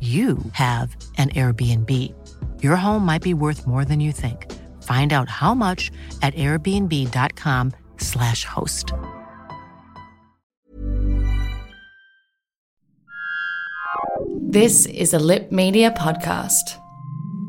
you have an Airbnb. Your home might be worth more than you think. Find out how much at airbnb.com/slash host. This is a Lip Media podcast.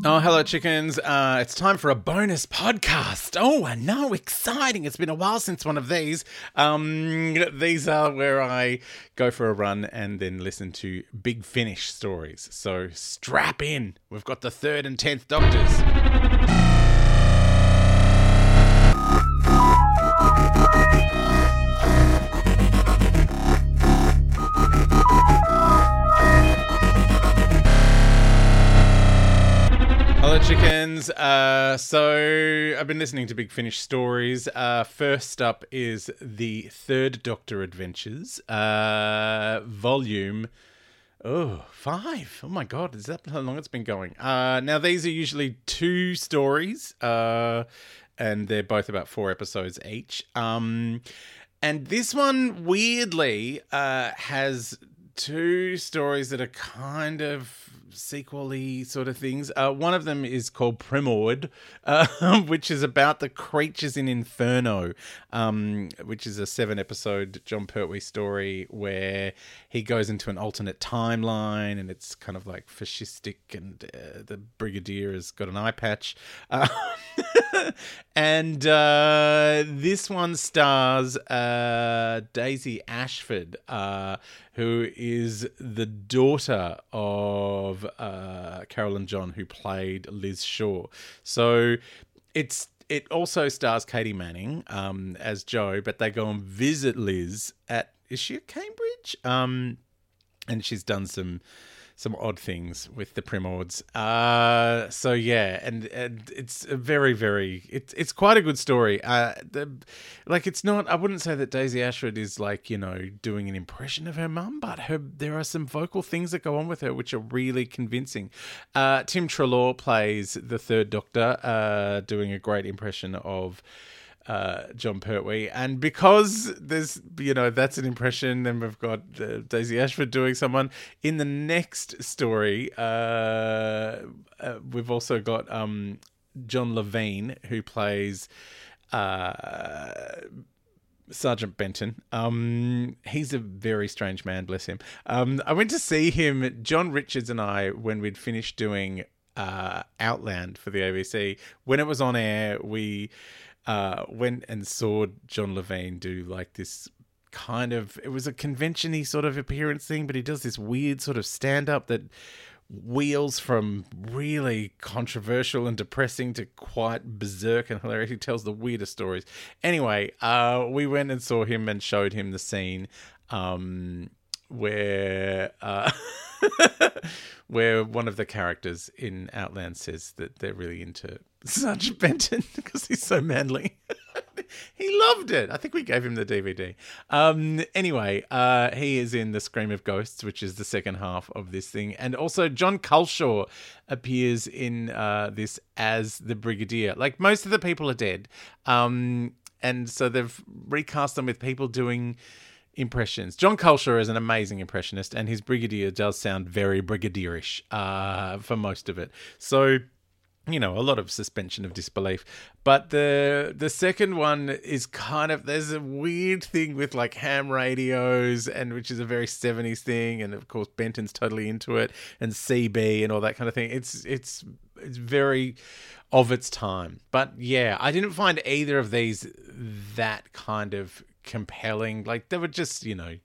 Oh, hello, chickens. Uh, it's time for a bonus podcast. Oh, I know, exciting. It's been a while since one of these. Um, these are where I go for a run and then listen to Big Finish stories. So strap in. We've got the third and tenth doctors. Chickens. Uh, so I've been listening to Big Finish stories. Uh, first up is the Third Doctor Adventures, uh, volume. Oh, five. Oh my god, is that how long it's been going? Uh, now these are usually two stories, uh, and they're both about four episodes each. Um, and this one weirdly uh, has two stories that are kind of sequely sort of things. Uh, one of them is called Primord, uh, which is about the creatures in Inferno, um, which is a seven episode Jon Pertwee story where he goes into an alternate timeline and it's kind of like fascistic and uh, the Brigadier has got an eye patch. And uh, this one stars uh, Daisy Ashford, uh, who is the daughter of uh, Caroline John, who played Liz Shaw. So it's it also stars Katy Manning um, as Jo, but they go and visit Liz at is she at Cambridge? Um, and she's done some some odd things with the Primords. Uh, so yeah, and, and it's a very, very, it's it's quite a good story. Uh, the, like it's not, I wouldn't say that Daisy Ashford is like you know doing an impression of her mum, but her there are some vocal things that go on with her which are really convincing. Uh, Tim Treloar plays the Third Doctor, uh, doing a great impression of uh, Jon Pertwee, and because there's you know that's an impression, then we've got uh, Daisy Ashford doing someone in the next story. Uh, uh we've also got um, John Levene, who plays. Uh, Sergeant Benton. Um, he's a very strange man, bless him. Um, I went to see him, John Richards and I, when we'd finished doing uh, Outland for the ABC. When it was on air, we uh, went and saw John Levene do like this kind of it was a convention-y sort of appearance thing, but he does this weird sort of stand-up that wheels from really controversial and depressing to quite berserk and hilarious. He tells the weirdest stories. Anyway, uh, we went and saw him and showed him the scene um, where uh, where one of the characters in Outland says that they're really into Sergeant Benton because he's so manly. he loved it. I think we gave him the DVD. Um, anyway, uh, he is in The Scream of Ghosts, which is the second half of this thing. And also, Jon Culshaw appears in uh, this as the Brigadier. Like, most of the people are dead. Um, and so they've recast them with people doing impressions. Jon Culshaw is an amazing impressionist, and his Brigadier does sound very brigadierish uh, for most of it. So you know a lot of suspension of disbelief but the the second one is kind of there's a weird thing with like ham radios and which is a very 70s thing and of course benton's totally into it and cb and all that kind of thing it's it's it's very of its time but yeah i didn't find either of these that kind of compelling like they were just you know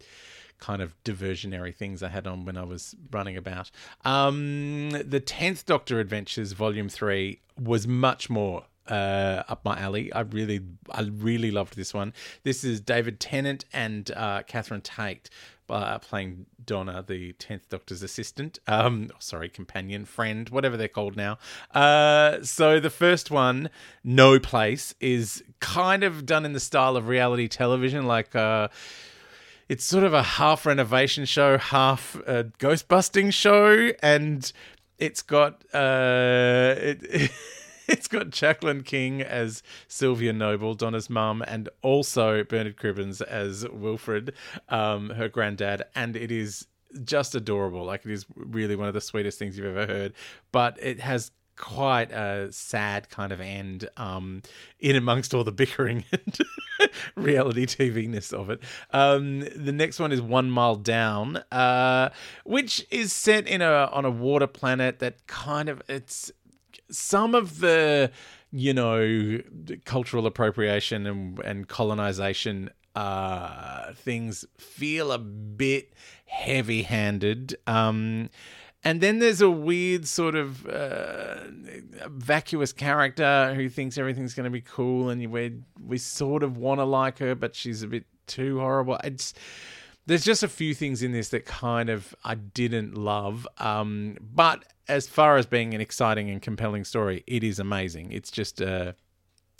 kind of diversionary things I had on when I was running about. Um, the Tenth Doctor Adventures, Volume Three, was much more uh, up my alley. I really, I really loved this one. This is David Tennant and uh, Catherine Tate uh, playing Donna, the tenth Doctor's assistant. Um, sorry, companion, friend, whatever they're called now. Uh, so the first one, No Place, is kind of done in the style of reality television, like. Uh, it's sort of a half renovation show, half a ghost busting show, and it's got uh, it, it's got Jacqueline King as Sylvia Noble, Donna's mum, and also Bernard Cribbins as Wilfred, um, her granddad, and it is just adorable. Like it is really one of the sweetest things you've ever heard. But it has quite a sad kind of end um, in amongst all the bickering and reality TV ness of it. Um, the next one is One Mile Down, uh, which is set in a on a water planet that kind of it's some of the you know cultural appropriation and and colonization uh, things feel a bit heavy handed. Um, and then there's a weird sort of uh, vacuous character who thinks everything's going to be cool, and we we sort of want to like her, but she's a bit too horrible. It's there's just a few things in this that kind of I didn't love. Um, but as far as being an exciting and compelling story, it is amazing. It's just uh,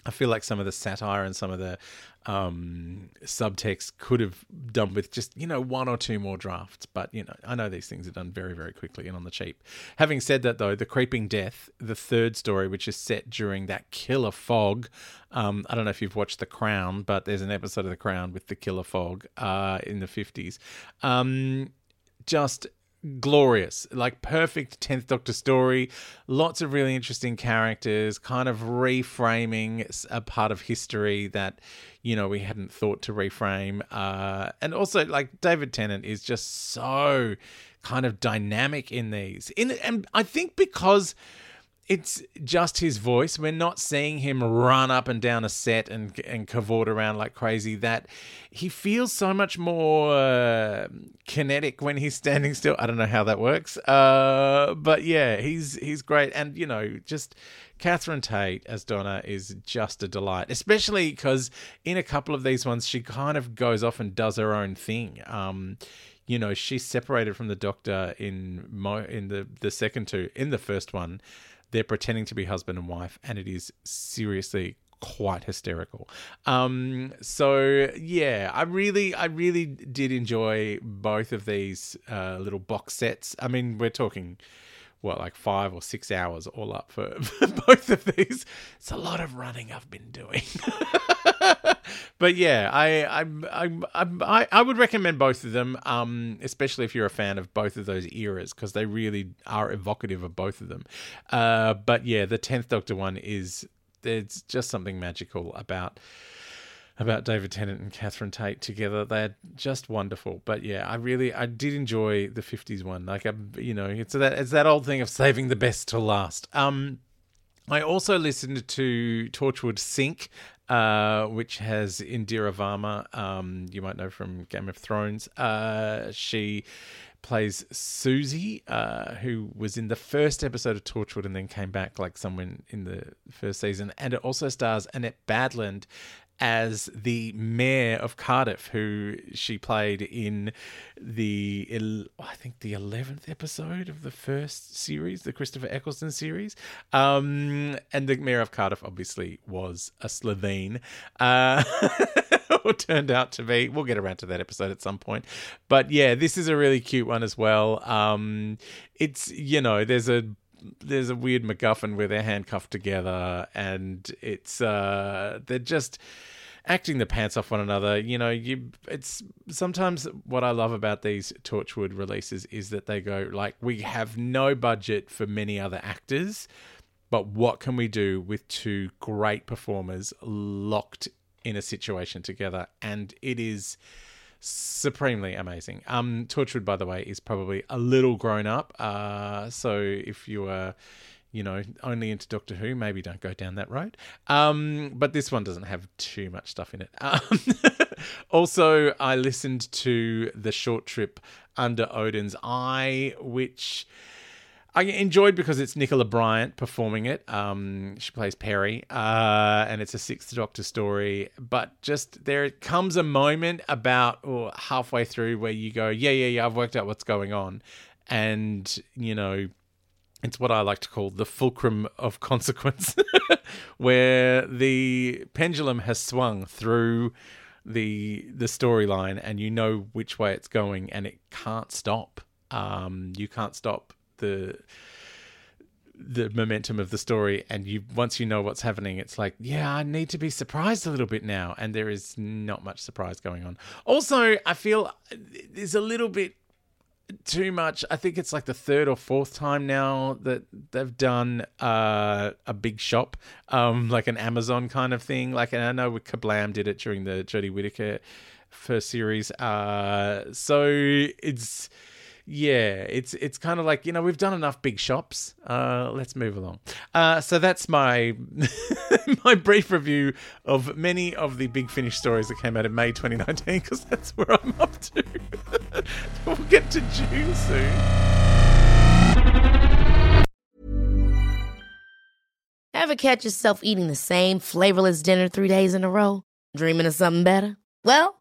I feel like some of the satire and some of the um, subtext could have done with just you know one or two more drafts. But you know, I know these things are done very very quickly and on the cheap. Having said that, though, the Creeping Death, the third story, which is set during that killer fog. Um, I don't know if you've watched The Crown, but there's an episode of The Crown with the killer fog uh, in the fifties. Um, just glorious, like perfect 10th Doctor story. Lots of really interesting characters, kind of reframing a part of history that, you know, we hadn't thought to reframe. Uh, and also, like, David Tennant is just so kind of dynamic in these. In And I think because it's just his voice. We're not seeing him run up and down a set and and cavort around like crazy. That he feels so much more uh, kinetic when he's standing still. I don't know how that works, uh, but yeah, he's he's great. And you know, just Catherine Tate as Donna is just a delight, especially because in a couple of these ones she kind of goes off and does her own thing. Um, you know, she's separated from the Doctor in mo- in the the second two. In the first one they're pretending to be husband and wife, and it is seriously quite hysterical. Um, so yeah, I really, I really did enjoy both of these uh, little box sets. I mean, we're talking what like five or six hours all up for, for both of these. It's a lot of running I've been doing. but yeah, I I, I I I would recommend both of them, um, especially if you're a fan of both of those eras because they really are evocative of both of them. Uh, but yeah, the tenth Doctor one is there's just something magical about about David Tennant and Catherine Tate together. They're just wonderful. But yeah, I really I did enjoy the '50s one. Like I, you know, it's that it's that old thing of saving the best to last. Um, I also listened to Torchwood Sync, uh, which has Indira Varma. Um, you might know from Game of Thrones. Uh, she plays Suzie, uh, who was in the first episode of Torchwood and then came back like someone in the first season. And it also stars Annette Badland as the mayor of Cardiff, who she played in the I think the eleventh episode of the first series, the Christopher Eccleston series. Um, and the mayor of Cardiff obviously was a Slitheen. Uh, turned out to be. We'll get around to that episode at some point. But yeah, this is a really cute one as well. Um, it's you know, there's a there's a weird MacGuffin where they're handcuffed together, and it's uh, they're just acting the pants off one another. You know, you it's sometimes what I love about these Torchwood releases is that they go like, we have no budget for many other actors, but what can we do with two great performers locked in a situation together? And it is supremely amazing. Um, Torchwood, by the way, is probably a little grown up. Uh, so if you are, you know, only into Doctor Who, maybe don't go down that road. Um, but this one doesn't have too much stuff in it. Um, also, I listened to the short trip under Odin's Eye, which. I enjoyed because it's Nicola Bryant performing it. Um, she plays Peri, uh, and it's a Sixth Doctor story. But just there comes a moment about or halfway through where you go, yeah, yeah, yeah, I've worked out what's going on, and you know, it's what I like to call the fulcrum of consequence, where the pendulum has swung through the the storyline, and you know which way it's going, and it can't stop. Um, you can't stop the the momentum of the story and you once you know what's happening it's like yeah i need to be surprised a little bit now. And there is not much surprise going on. Also i feel there's a little bit too much. I think it's like the third or fourth time now that they've done uh, a big shop um, like an amazon kind of thing. Like and i know Kerblam did it during the jodie whittaker first series. Uh, so it's yeah, it's it's kind of like you know we've done enough big shops. Uh, let's move along. Uh, so that's my my brief review of many of the Big Finish stories that came out in May 2019 because that's where I'm up to. we'll get to June soon. Ever catch yourself eating the same flavorless dinner three days in a row? Dreaming of something better? Well.